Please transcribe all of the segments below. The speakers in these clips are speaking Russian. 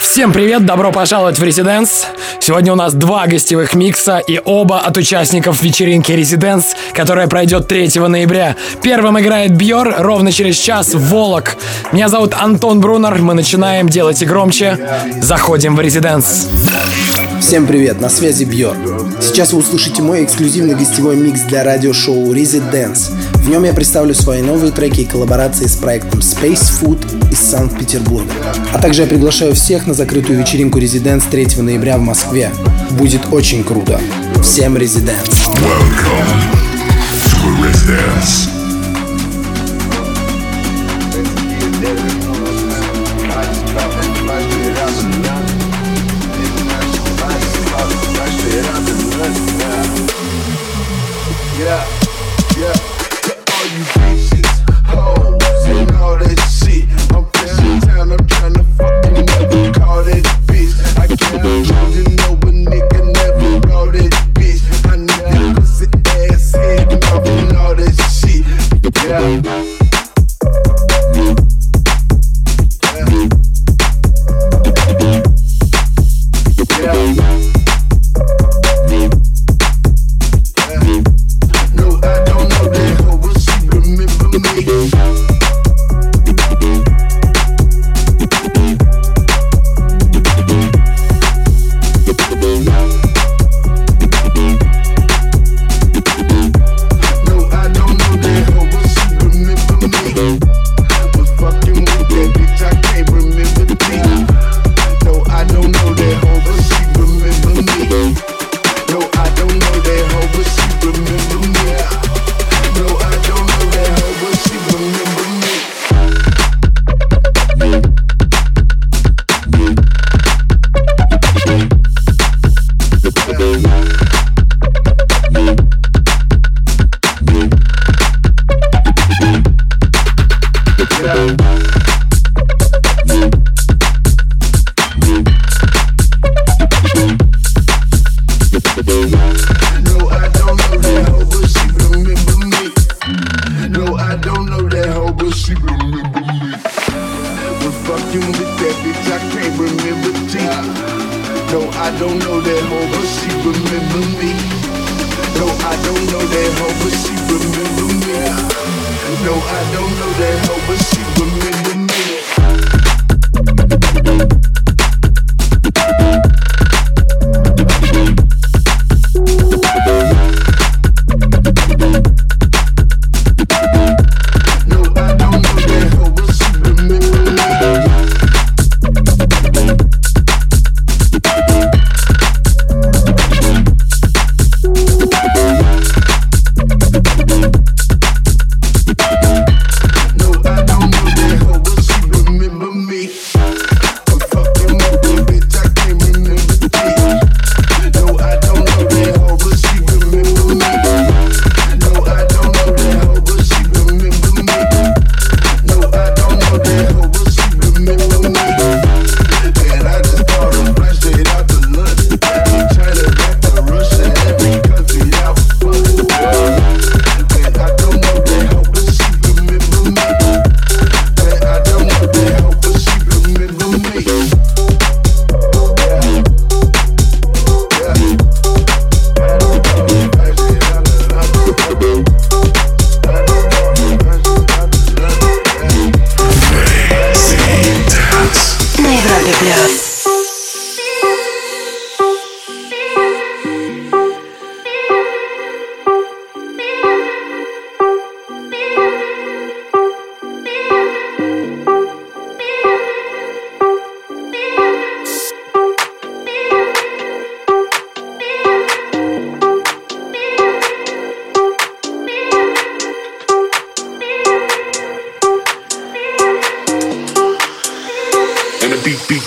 Всем привет, добро пожаловать в Резиденс. Сегодня у нас два гостевых микса и оба от участников вечеринки Резиденс, которая пройдет 3 ноября. Первым играет Бьор, ровно через час Волок. Меня зовут Антон Брунер, мы начинаем, делайте громче. Заходим в Резиденс. Всем привет, на связи Бьор. Сейчас вы услышите мой эксклюзивный гостевой микс для радиошоу Residence. В нем я представлю свои новые треки и коллаборации с проектом Space Food из Санкт-Петербурга. А также я приглашаю всех на закрытую вечеринку Residence 3 ноября в Москве. Будет очень круто. Всем Residence. Welcome to Residence. Yeah.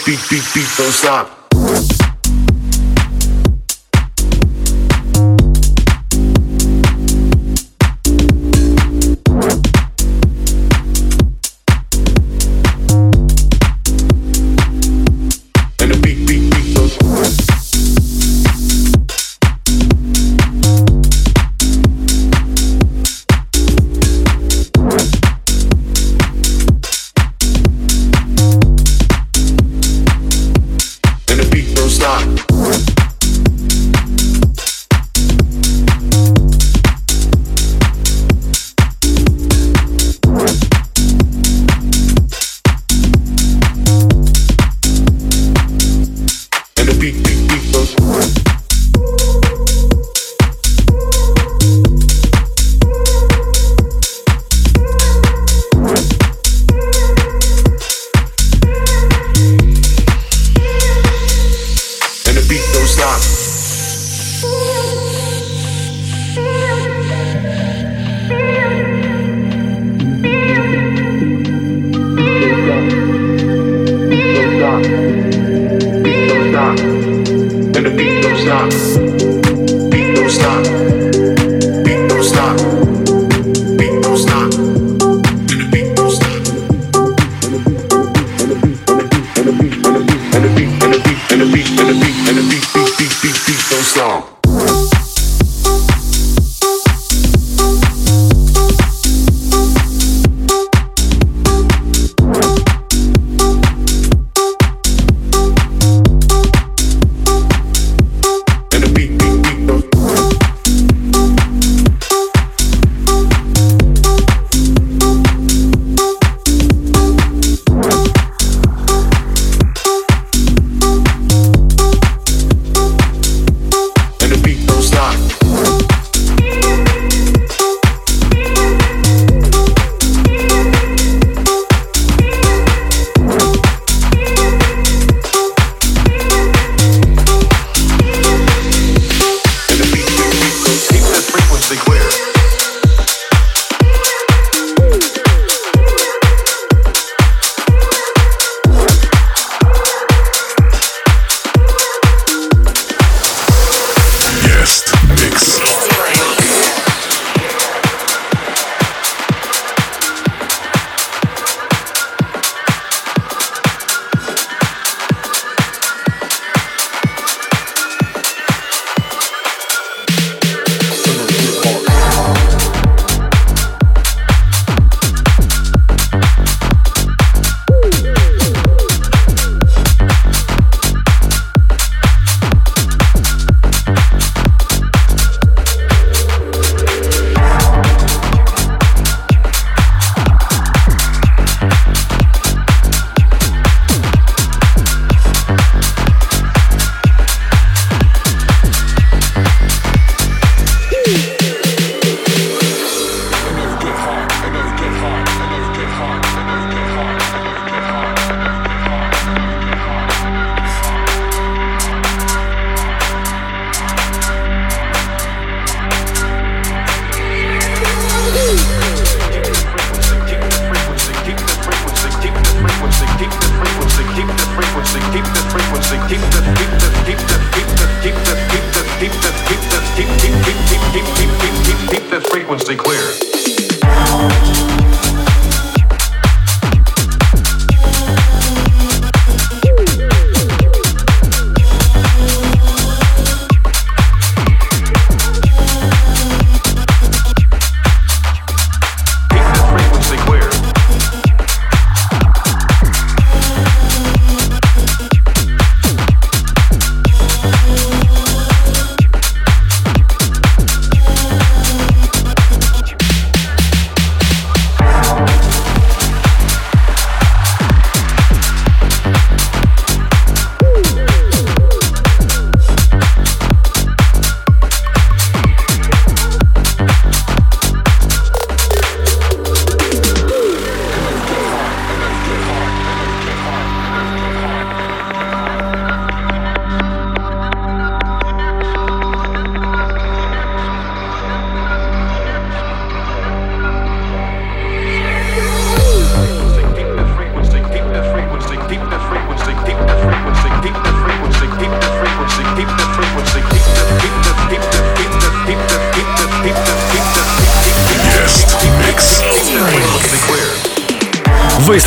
Beat, beat, beat don't stop.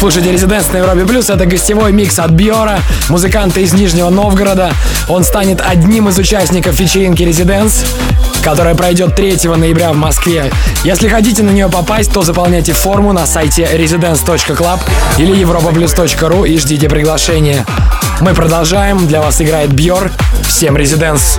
Слушаете Резиденс на Европе Плюс. Это гостевой микс от Биора, музыканта из Нижнего Новгорода. Он станет одним из участников вечеринки Резиденс, которая пройдет 3 ноября в Москве. Если хотите на нее попасть, то заполняйте форму на сайте residence.club или europaplus.ru и ждите приглашения. Мы продолжаем. Для вас играет Бьор. Всем Резиденс.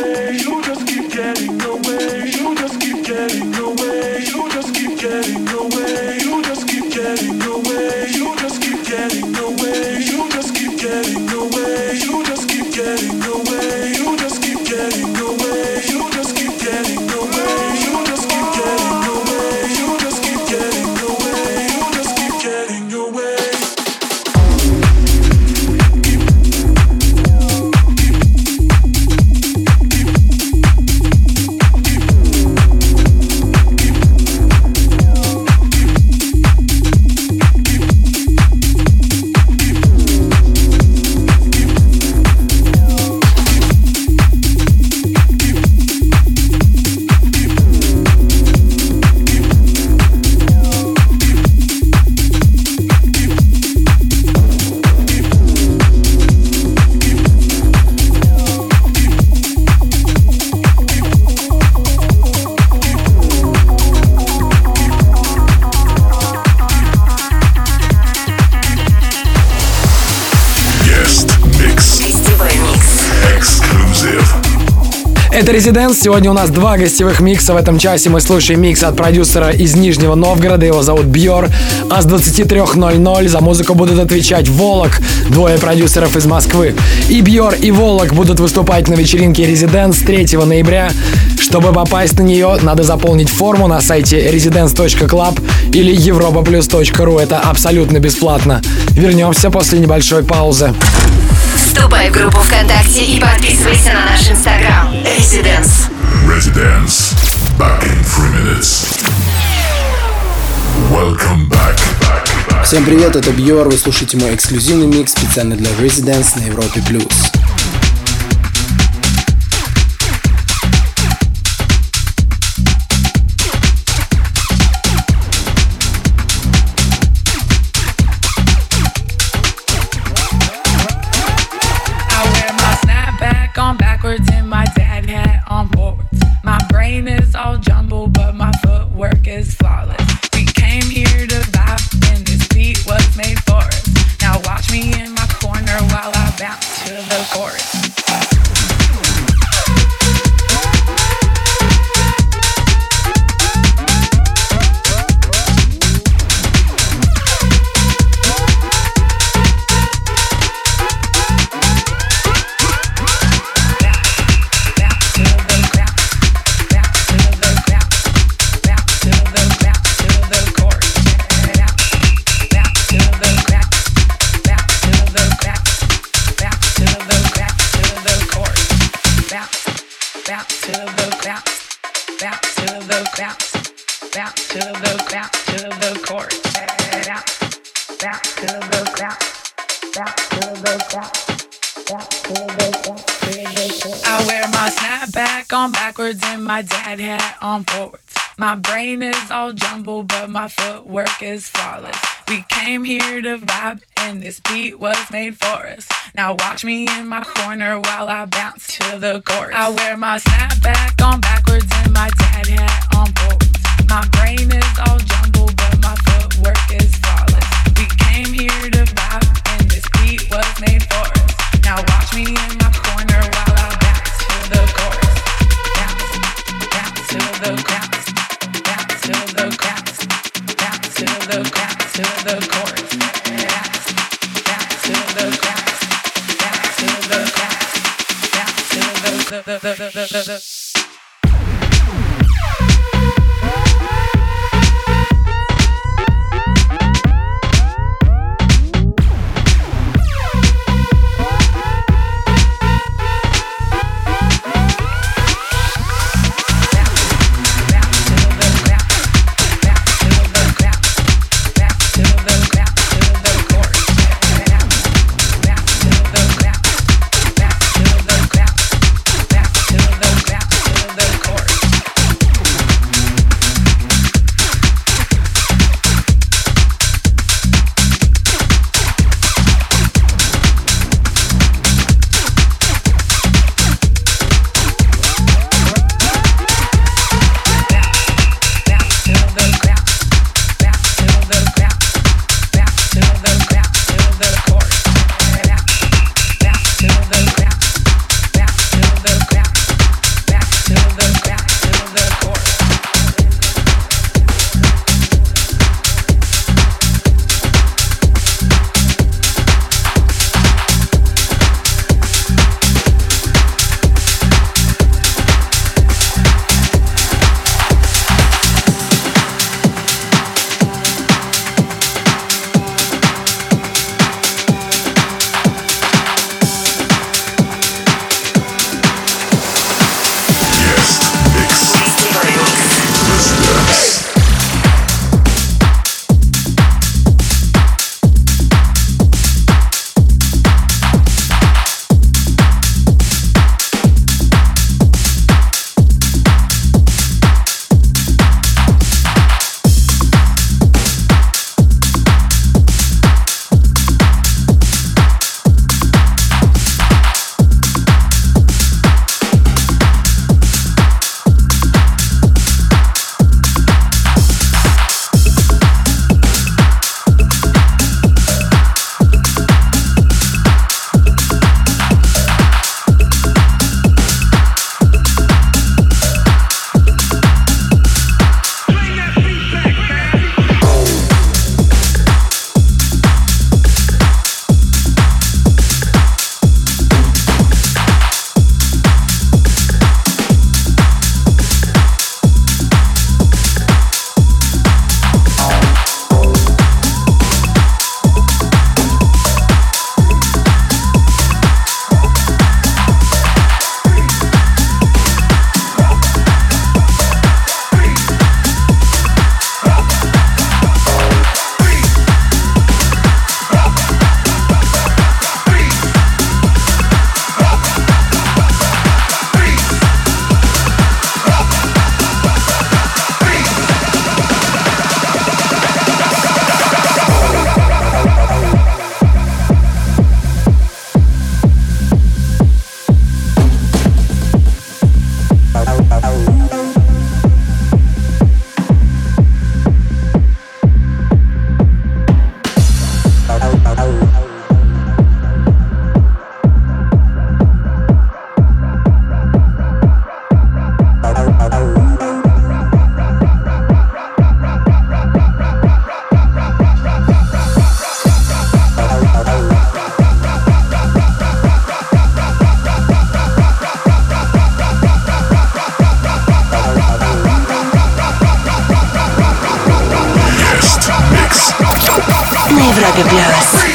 away. You just keep getting away. You just keep getting away. Резиденс. Сегодня у нас два гостевых микса. В этом часе мы слушаем микс от продюсера из Нижнего Новгорода. Его зовут Бьор. А с 23.00 за музыку будут отвечать Волок, двое продюсеров из Москвы. И Бьор, и Волок будут выступать на вечеринке Резиденс 3 ноября. Чтобы попасть на нее, надо заполнить форму на сайте residence.club или europaplus.ru. Это абсолютно бесплатно. Вернемся после небольшой паузы. Вступай в группу ВКонтакте и подписывайся на наш инстаграм. Residence. Residence. Back in three minutes. Welcome back. Всем привет, это Бьор, вы слушаете мой эксклюзивный микс специально для Residence на Европе+. плюс. My snapback on backwards and my dad hat on forwards. My brain is all jumbled, but my footwork is flawless. We came here to vibe, and this beat was made for us. Now watch me in my corner while I bounce to the chorus. I wear my snapback on backwards and my dad hat on forwards. My brain is all jumbled, but my footwork is flawless. The the the the the. Европе плюс.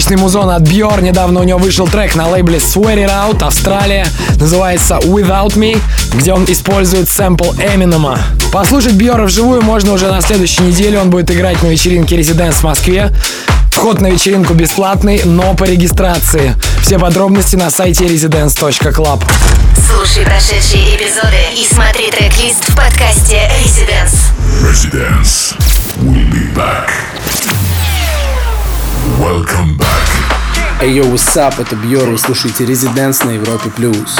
Отличный музон от Бьор. Недавно у него вышел трек на лейбле Swear It Out, Австралия. Называется Without Me, где он использует сэмпл Эминема. Послушать Бьора вживую можно уже на следующей неделе. Он будет играть на вечеринке Резиденс в Москве. Вход на вечеринку бесплатный, но по регистрации. Все подробности на сайте residence.club. Слушай прошедшие эпизоды и смотри трек-лист в подкасте Residence. Residence. We'll be back. Welcome back. Эй, hey, yo, what's up? Это Бьор, вы слушаете Резиденс на Европе+. плюс.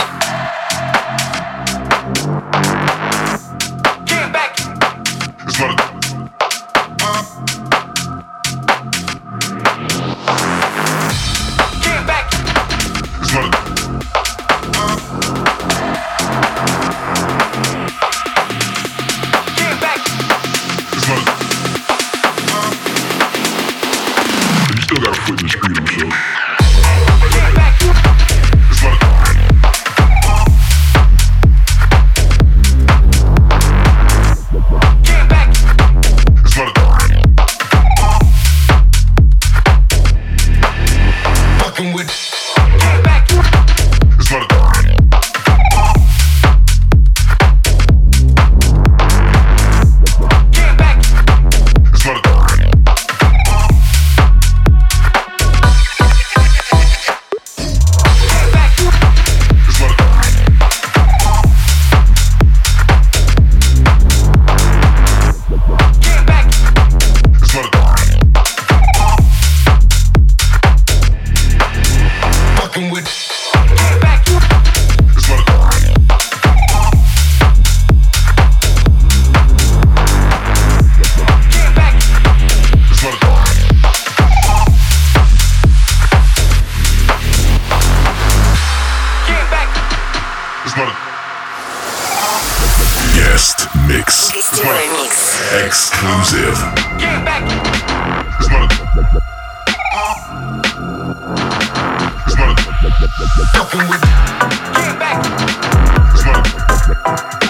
Guest mix. Exclusive. Get back. It's not It's not Fucking with. Get back. It's not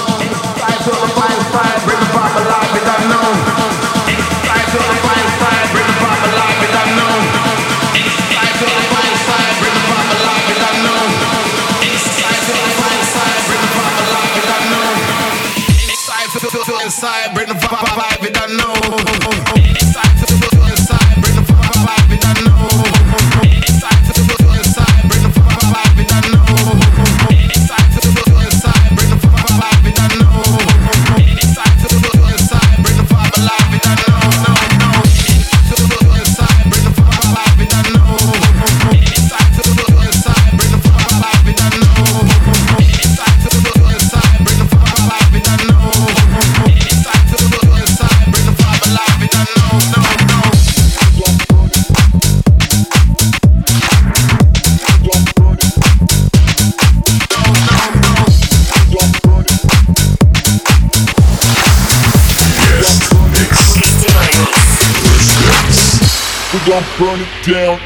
gon' burn it down,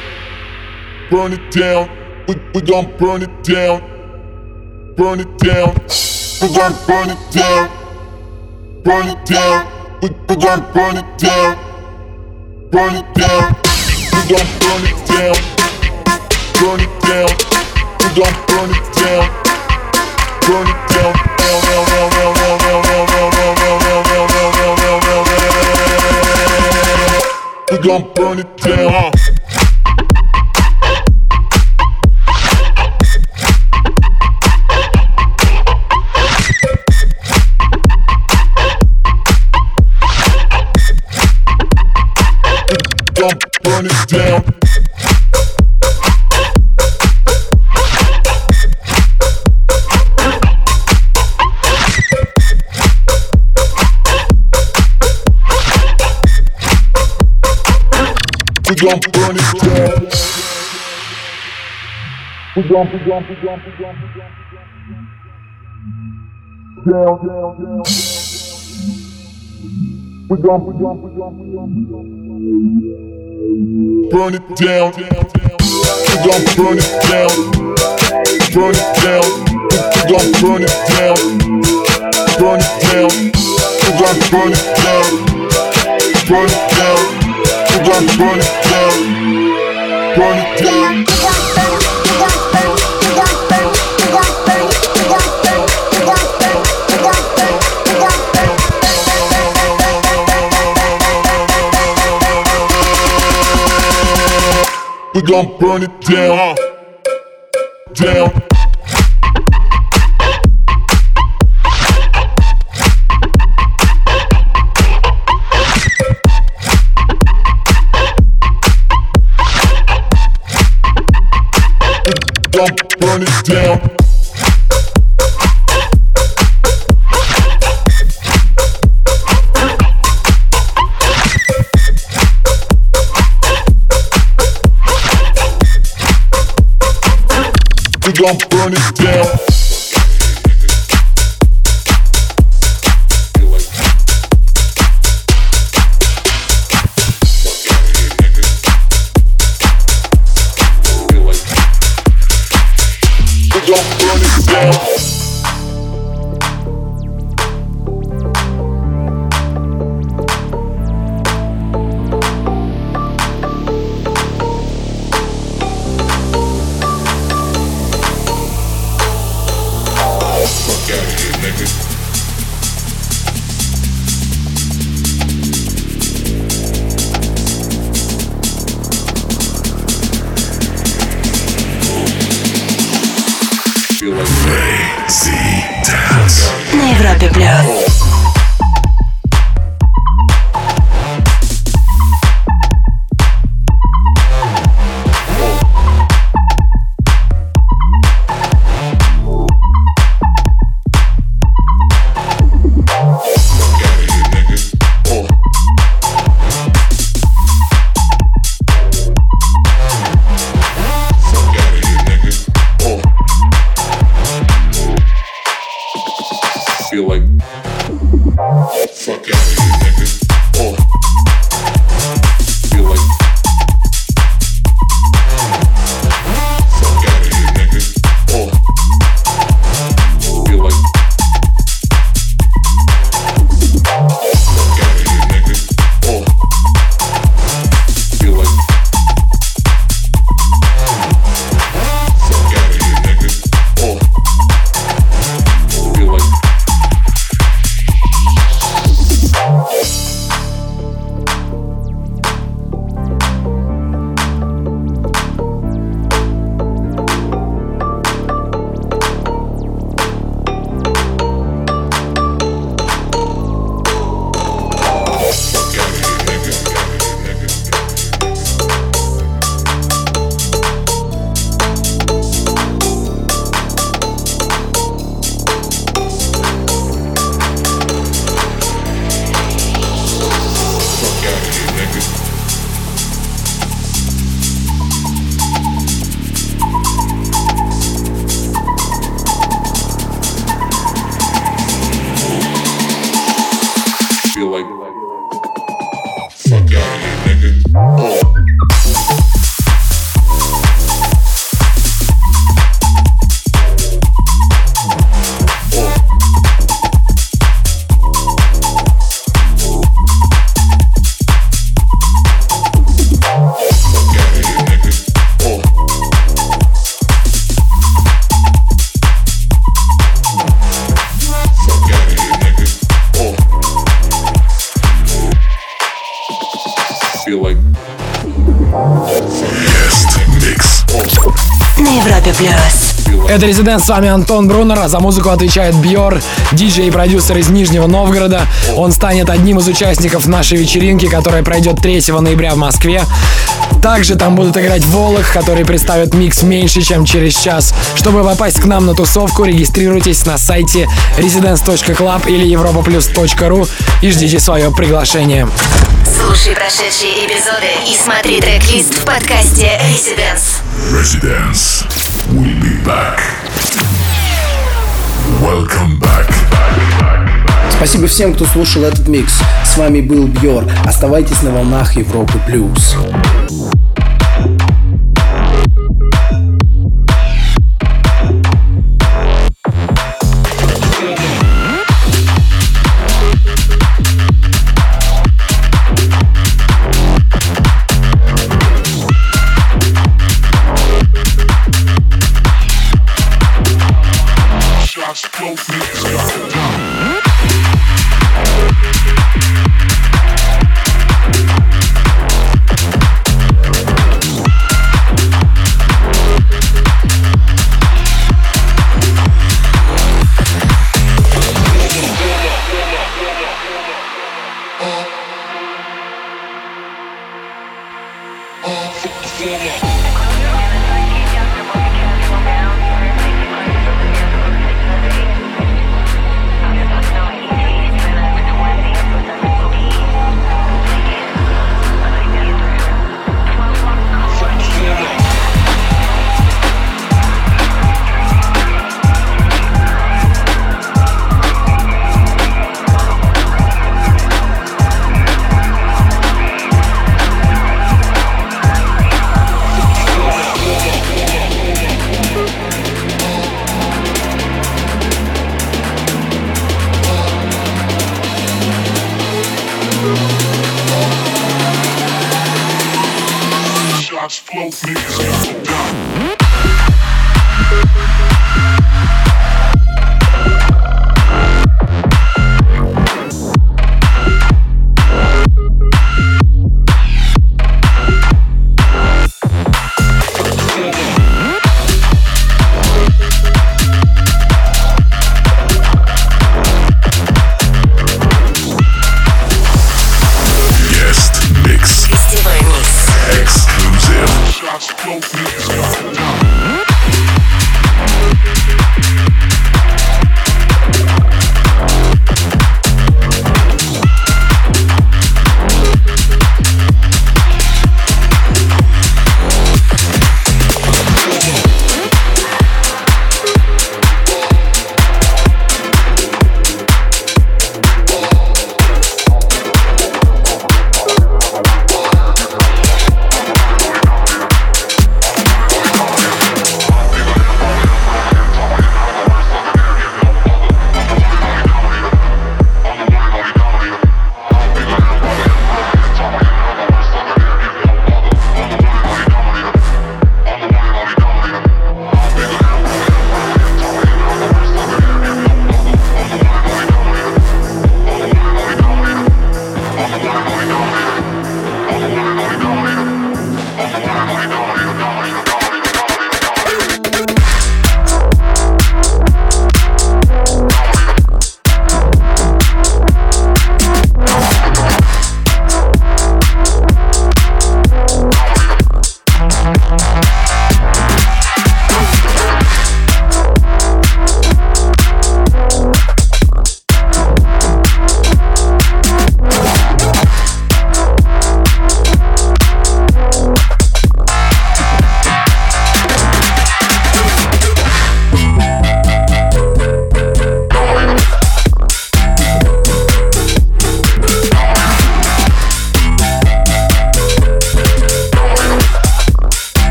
burn it down. We we gon' burn it down, burn it down. We gon' burn it down, burn it down. We we gon' burn it down, burn it down. We gon' burn it down, burn it down. We gon' burn it down, burn it down. We gon' burn it down. Gon' burn it down. We gon' burn it down. We gon' we gon' we gon' we gon' we gon' down down down. We gon' we gon' we gon' we gon' we gon' burn it down. We gon' burn it down. Burn it down. We gon' burn it down. Burn it down. We gon' burn it down. Burn it down. Gon' burn it down. Burn it down. We gon' burn it down. Down. Down. We gon' burn it down. Feel like На Европе плюс. Это Резидент, с вами Антон Брунер, а за музыку отвечает Бьор, диджей и продюсер из Нижнего Новгорода. Он станет одним из участников нашей вечеринки, которая пройдет 3 ноября в Москве. Также там будут играть Волох, который представит микс меньше, чем через час. Чтобы попасть к нам на тусовку, регистрируйтесь на сайте residence.club или europaplus.ru и ждите свое приглашение. Слушай прошедшие эпизоды и смотри трек-лист в подкасте Residence. Residence. Back. Welcome back. Спасибо всем, кто слушал этот микс. С вами был Бьор. Оставайтесь на волнах Европы Плюс. Smoke me, stop. down.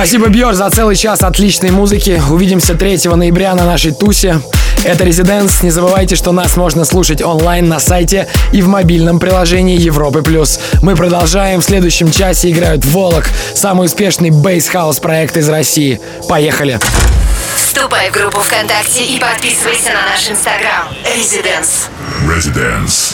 Спасибо, Бьор, за целый час отличной музыки. Увидимся 3 ноября на нашей тусе. Это Residence. Не забывайте, что нас можно слушать онлайн на сайте и в мобильном приложении Европы+. плюс. Мы продолжаем. В следующем часе играют Волок, самый успешный bass house проект из России. Поехали! Вступай в группу ВКонтакте и подписывайся на наш инстаграм. Residence. Residence.